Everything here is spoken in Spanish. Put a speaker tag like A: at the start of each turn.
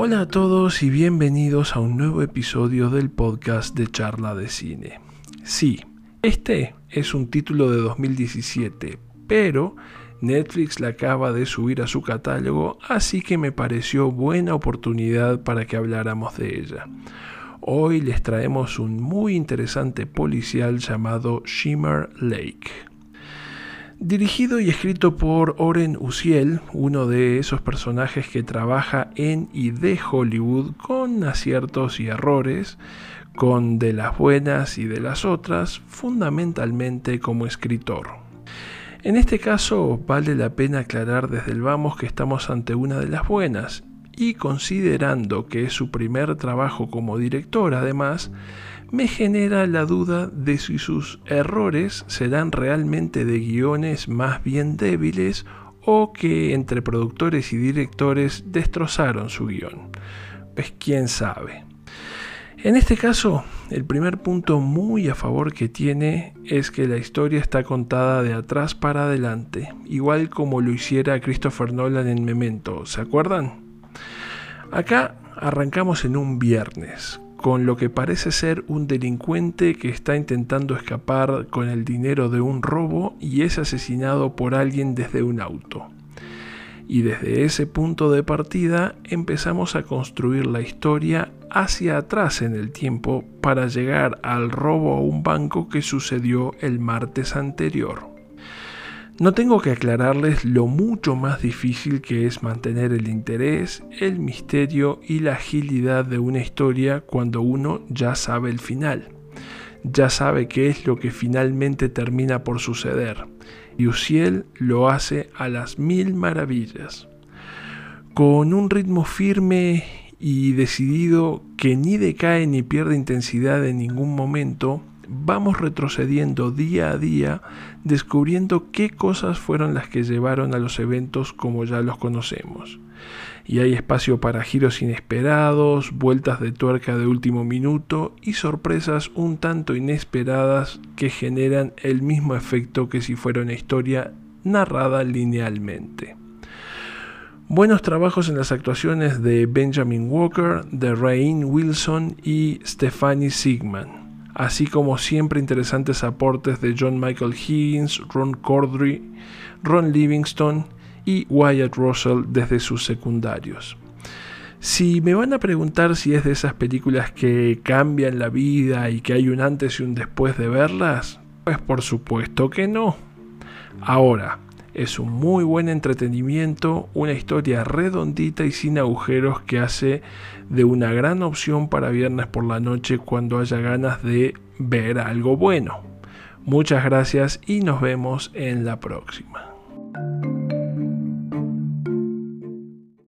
A: Hola a todos y bienvenidos a un nuevo episodio del podcast de charla de cine. Sí, este es un título de 2017, pero Netflix la acaba de subir a su catálogo, así que me pareció buena oportunidad para que habláramos de ella. Hoy les traemos un muy interesante policial llamado Shimmer Lake. Dirigido y escrito por Oren Uziel, uno de esos personajes que trabaja en y de Hollywood con aciertos y errores, con de las buenas y de las otras, fundamentalmente como escritor. En este caso vale la pena aclarar desde el vamos que estamos ante una de las buenas, y considerando que es su primer trabajo como director además, me genera la duda de si sus errores serán realmente de guiones más bien débiles o que entre productores y directores destrozaron su guion. Pues quién sabe. En este caso, el primer punto muy a favor que tiene es que la historia está contada de atrás para adelante, igual como lo hiciera Christopher Nolan en Memento, ¿se acuerdan? Acá arrancamos en un viernes, con lo que parece ser un delincuente que está intentando escapar con el dinero de un robo y es asesinado por alguien desde un auto. Y desde ese punto de partida empezamos a construir la historia hacia atrás en el tiempo para llegar al robo a un banco que sucedió el martes anterior. No tengo que aclararles lo mucho más difícil que es mantener el interés, el misterio y la agilidad de una historia cuando uno ya sabe el final. Ya sabe qué es lo que finalmente termina por suceder. Y Uciel lo hace a las mil maravillas. Con un ritmo firme y decidido que ni decae ni pierde intensidad en ningún momento, vamos retrocediendo día a día, descubriendo qué cosas fueron las que llevaron a los eventos como ya los conocemos. Y hay espacio para giros inesperados, vueltas de tuerca de último minuto y sorpresas un tanto inesperadas que generan el mismo efecto que si fuera una historia narrada linealmente. Buenos trabajos en las actuaciones de Benjamin Walker, de Rain Wilson y Stephanie Sigman así como siempre interesantes aportes de John Michael Higgins, Ron Cordry, Ron Livingston y Wyatt Russell desde sus secundarios. Si me van a preguntar si es de esas películas que cambian la vida y que hay un antes y un después de verlas, pues por supuesto que no. Ahora, es un muy buen entretenimiento, una historia redondita y sin agujeros que hace de una gran opción para viernes por la noche cuando haya ganas de ver algo bueno. Muchas gracias y nos vemos en la próxima.